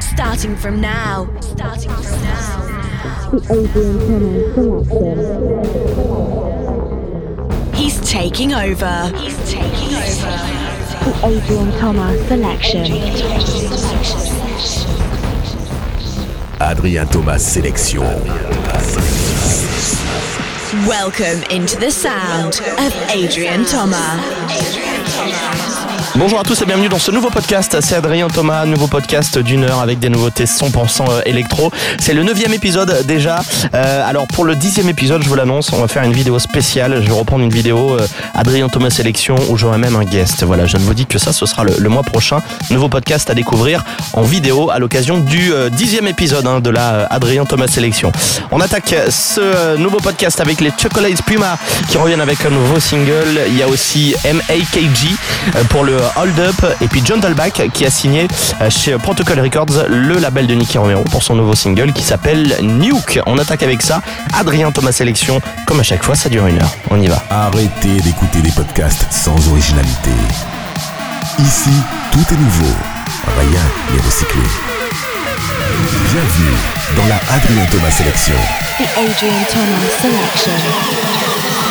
Starting from now. Starting from now. The Adrian Thomas selection. He's taking over. He's taking over. The Adrian Thomas selection. Adrien Thomas sélection. Welcome into the sound of Adrian Thomas. Bonjour à tous et bienvenue dans ce nouveau podcast. C'est Adrien Thomas, nouveau podcast d'une heure avec des nouveautés 100% euh, électro. C'est le neuvième épisode déjà. Euh, alors pour le dixième épisode, je vous l'annonce, on va faire une vidéo spéciale. Je vais reprendre une vidéo euh, Adrien Thomas sélection où j'aurai même un guest. Voilà, je ne vous dis que ça, ce sera le, mois prochain. Nouveau podcast à découvrir en vidéo à l'occasion du dixième épisode hein, de la Adrien Thomas sélection. On attaque ce nouveau podcast avec les Chocolates Puma qui reviennent avec un nouveau single. Il y a aussi MAKG pour le Hold Up et puis John Dalbach qui a signé chez Protocol Records le label de Nicky Romero pour son nouveau single qui s'appelle Nuke. On attaque avec ça. Adrien Thomas Sélection, comme à chaque fois, ça dure une heure. On y va. Arrêtez d'écouter des podcasts sans originalité. Ici, tout est nouveau. Rien n'est recyclé. Bienvenue dans la Adrien Thomas Sélection. The Adrian Thomas selection.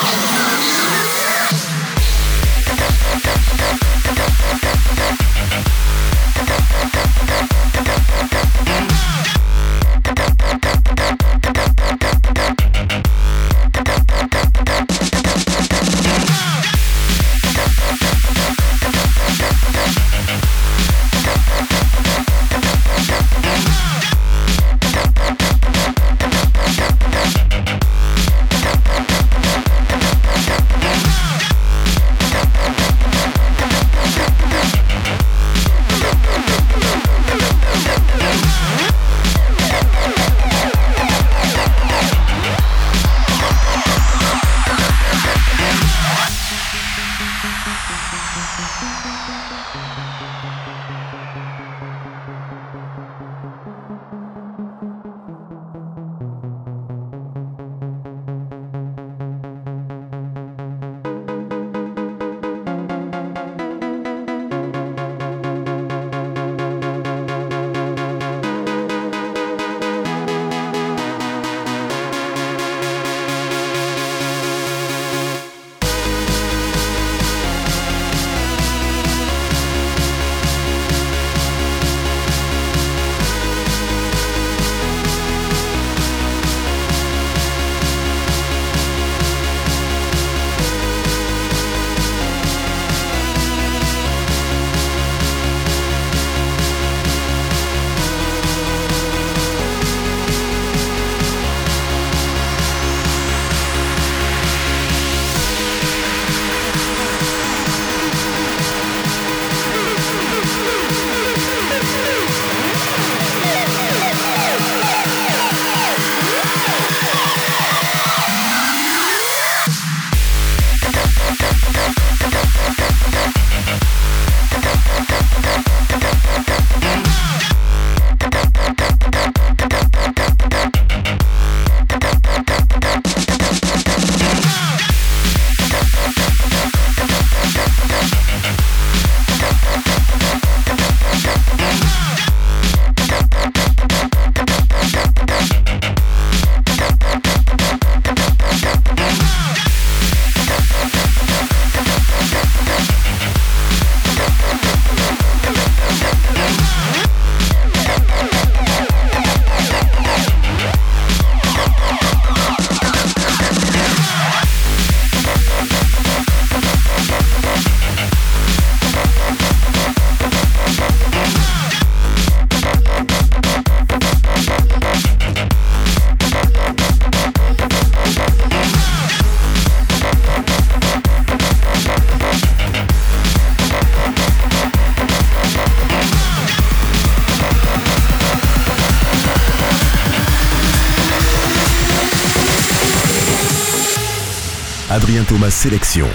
Sélection.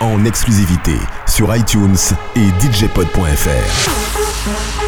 En exclusivité sur iTunes et DJpod.fr.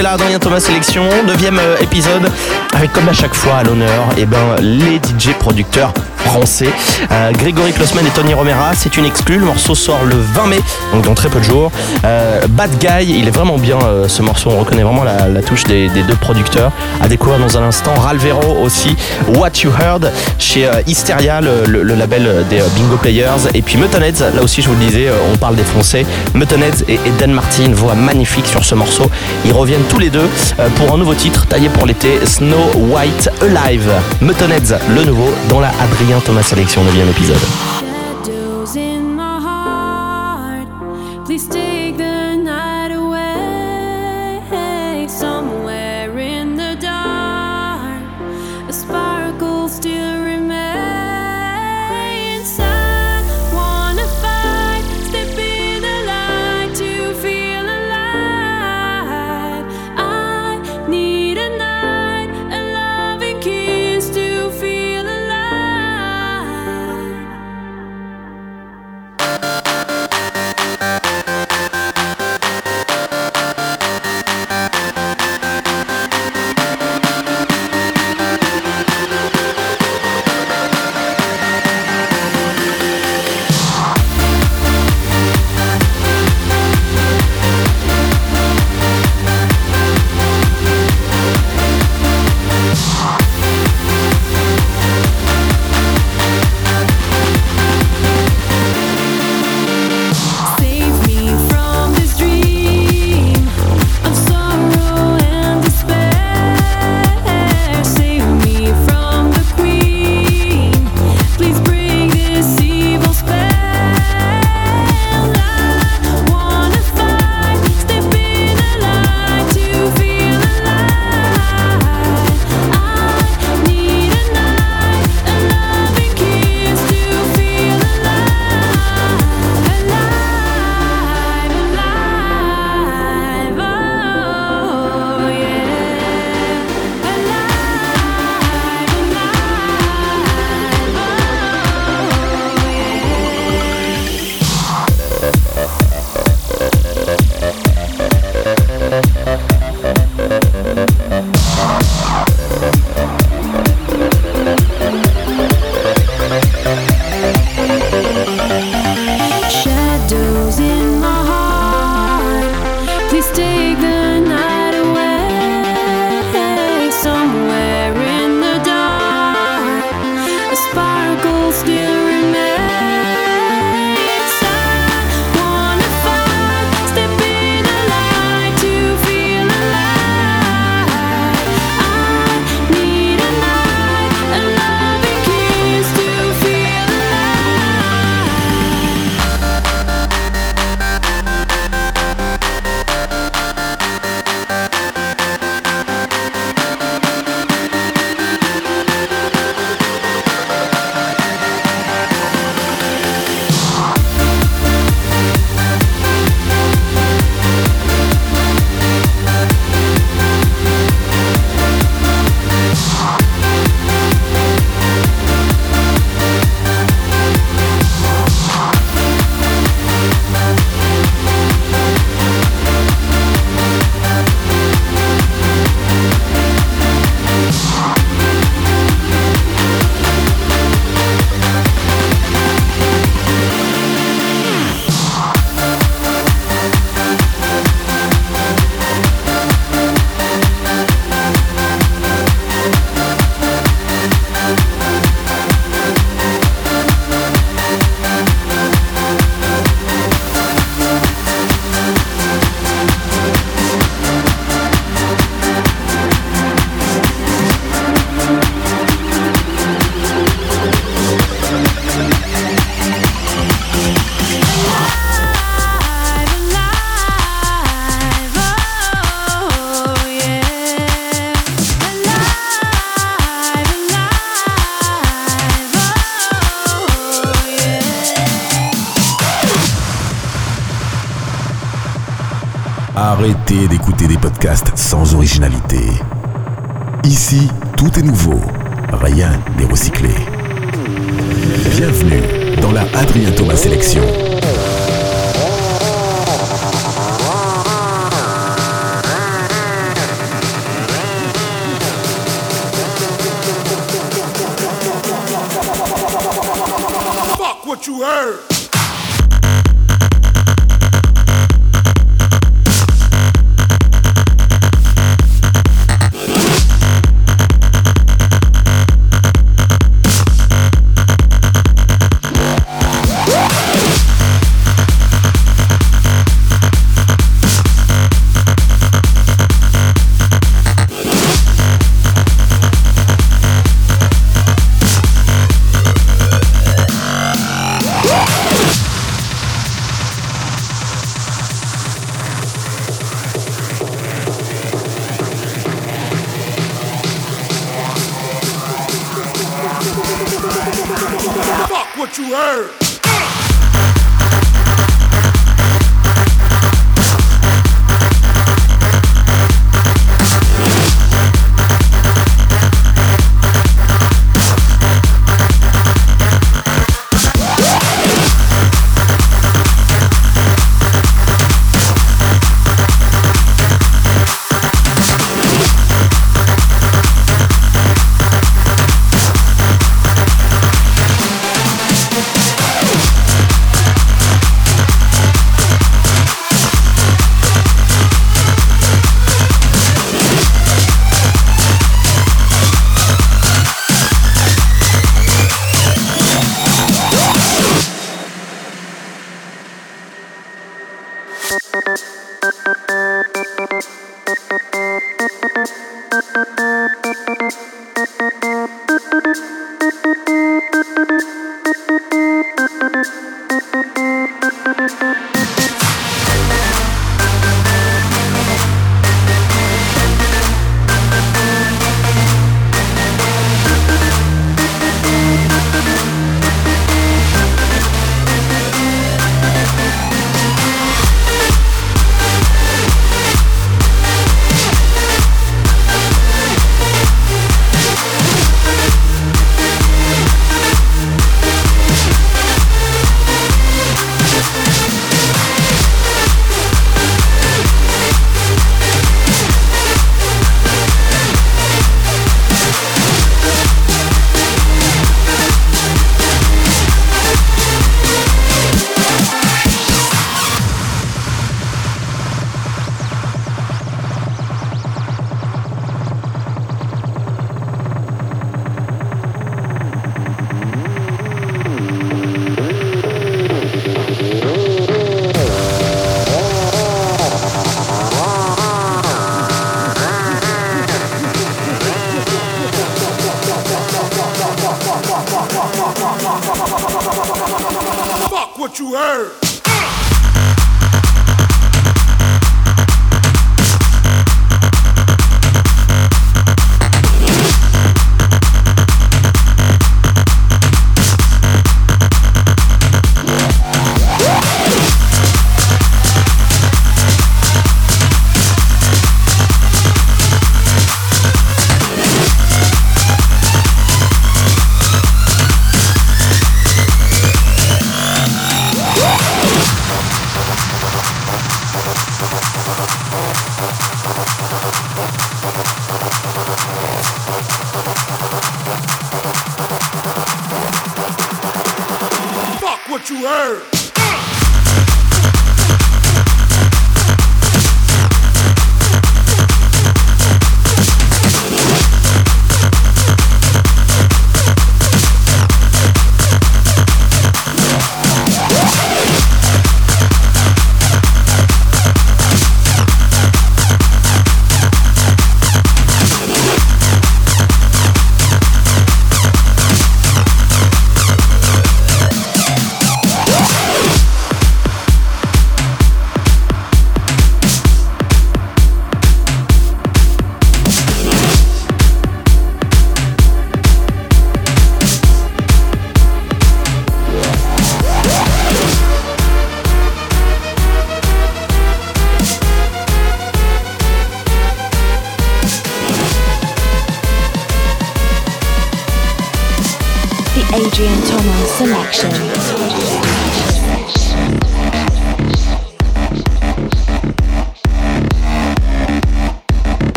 Écoutez là Adrien Thomas Sélection, neuvième euh, épisode, avec comme à chaque fois à l'honneur, et ben les DJ producteurs français. Euh, Grégory Klossman et Tony Romera, c'est une exclue. Le morceau sort le 20 mai, donc dans très peu de jours. Euh, Bad Guy, il est vraiment bien euh, ce morceau. On reconnaît vraiment la, touche des, deux producteurs. À découvrir dans un instant. Ralvero aussi, What You Heard chez Hysteria, le, label des Bingo Players. Et puis Muttonheads, là aussi je vous le disais, on parle des Français. Muttonheads et, Dan Martin, voix magnifique sur ce morceau. Ils reviennent tous les deux pour un nouveau titre taillé pour l'été, Snow White Alive. Muttonheads, le nouveau, dans la Adrien Thomas Sélection, 9 épisode. Ici, tout est nouveau. Rien n'est recyclé. Bienvenue dans la Adrien Thomas Sélection. Fuck what you heard!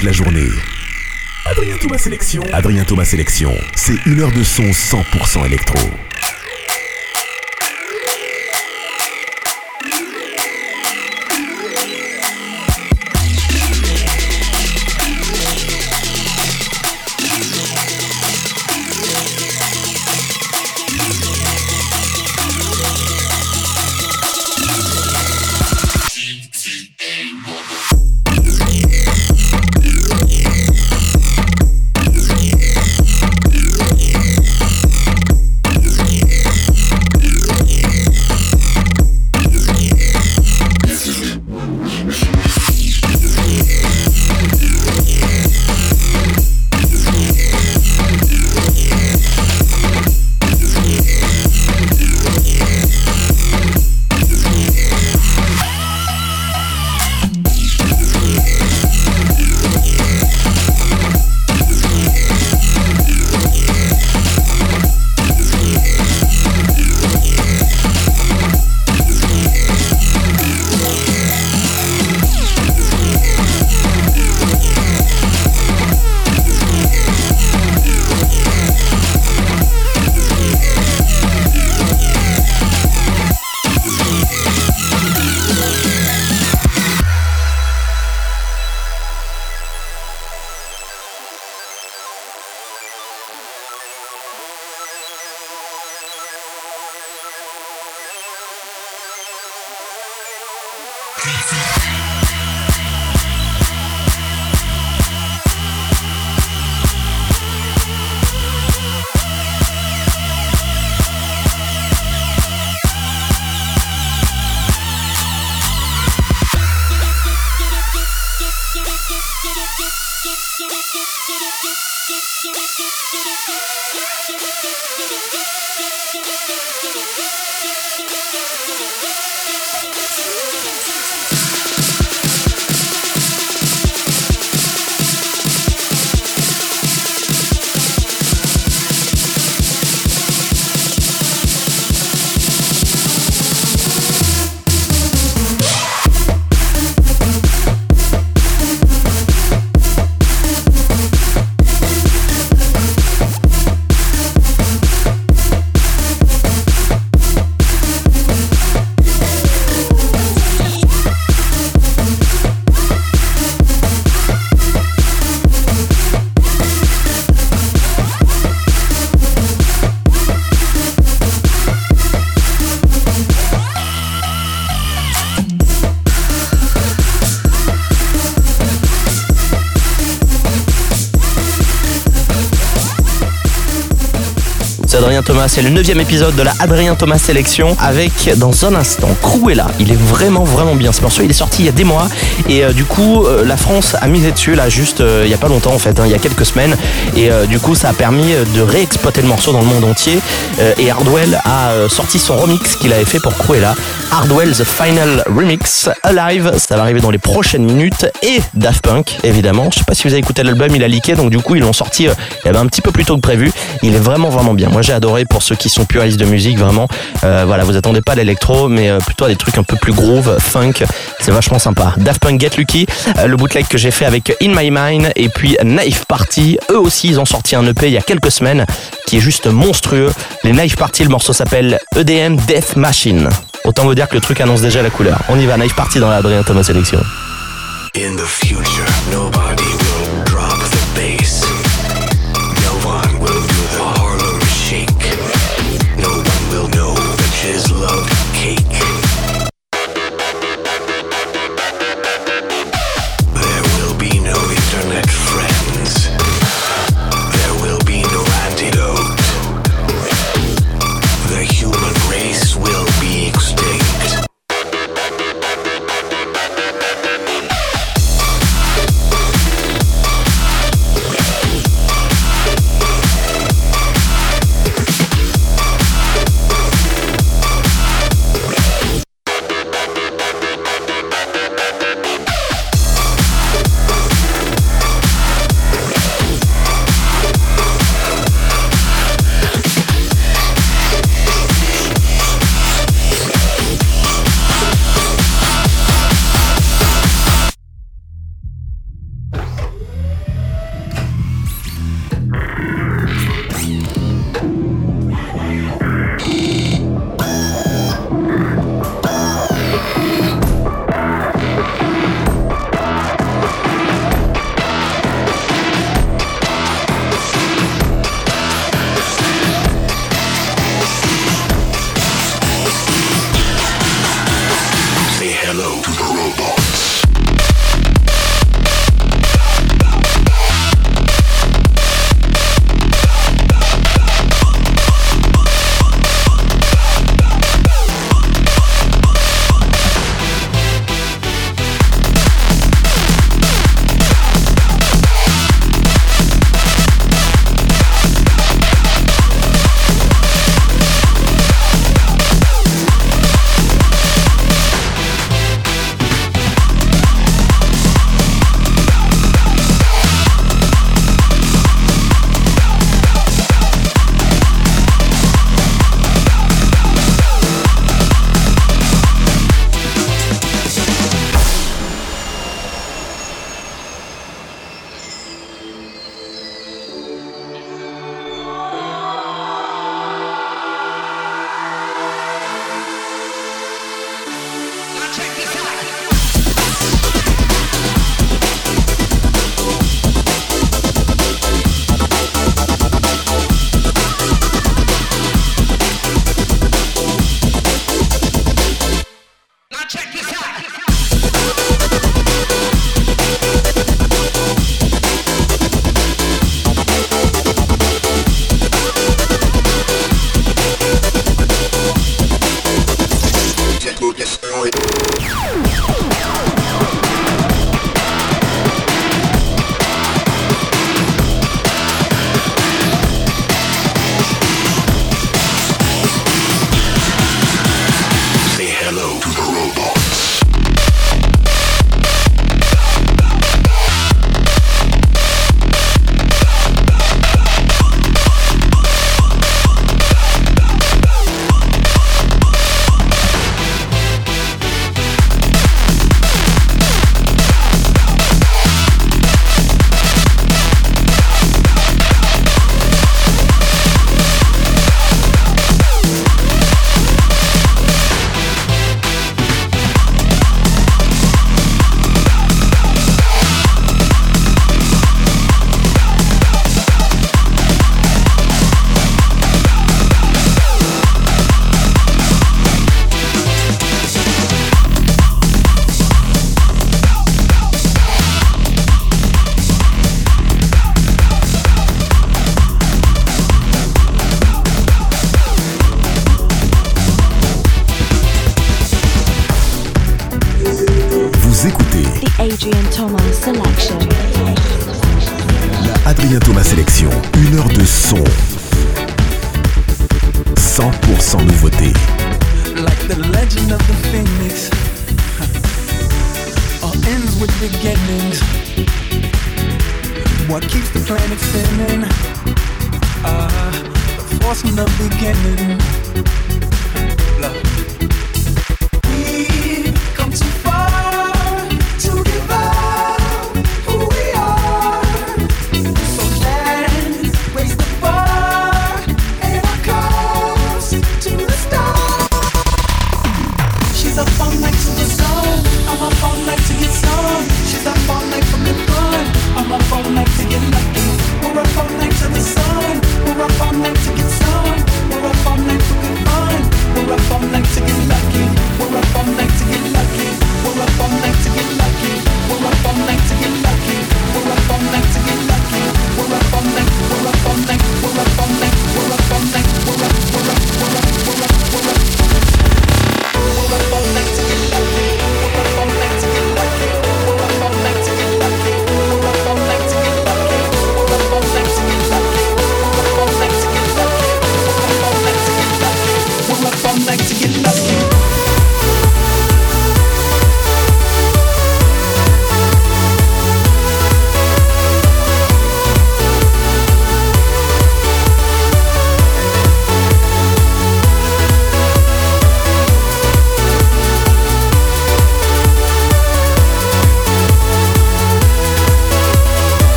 Toute la journée. Adrien Thomas Sélection. Adrien Thomas Sélection. C'est une heure de son 100% électro. C'est le neuvième épisode de la Adrien Thomas Sélection avec dans un instant Cruella. Il est vraiment vraiment bien ce morceau, il est sorti il y a des mois et euh, du coup euh, la France a misé dessus là juste euh, il y a pas longtemps en fait, hein, il y a quelques semaines et du coup ça a permis de réexploiter le morceau dans le monde entier et Hardwell a sorti son remix qu'il avait fait pour Cruella. Hardwell The Final Remix Alive, ça va arriver dans les prochaines minutes et Daft Punk évidemment. Je sais pas si vous avez écouté l'album, il a leaké donc du coup ils l'ont sorti euh, y avait un petit peu plus tôt que prévu. Il est vraiment vraiment bien. Moi j'ai adoré pour ceux qui sont puristes de musique vraiment. Euh, voilà, vous attendez pas l'électro mais euh, plutôt des trucs un peu plus groove, funk. C'est vachement sympa. Daft Punk Get Lucky, euh, le bootleg que j'ai fait avec In My Mind et puis Knife Party. Eux aussi ils ont sorti un EP il y a quelques semaines qui est juste monstrueux. Les Knife Party, le morceau s'appelle EDM Death Machine. Autant vous dire que le truc annonce déjà la couleur. On y va, Knife Party dans la Adrien Thomas Sélection.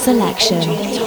Selection.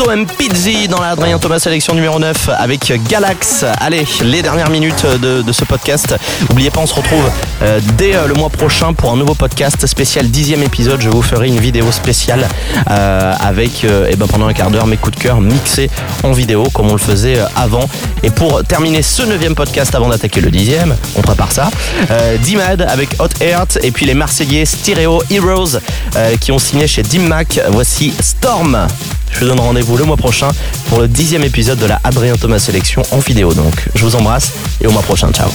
Misto M. Pizzi dans la Adrien Thomas sélection numéro 9 avec Galax. Allez, les dernières minutes de, ce podcast. N'oubliez pas, on se retrouve euh, dès euh, le mois prochain pour un nouveau podcast spécial dixième épisode. Je vous ferai une vidéo spéciale euh, avec euh, eh ben, pendant un quart d'heure mes coups de cœur mixés en vidéo comme on le faisait avant. Et pour terminer ce neuvième podcast avant d'attaquer le dixième, on prépare ça. Dimad avec Hot Heart et puis les Marseillais Stereo Heroes qui ont signé chez Dim Mac. Voici Storm. Je vous donne rendez-vous le mois prochain pour le dixième épisode de la Adrien Thomas Sélection en vidéo. Donc je vous embrasse et au mois prochain. Ciao.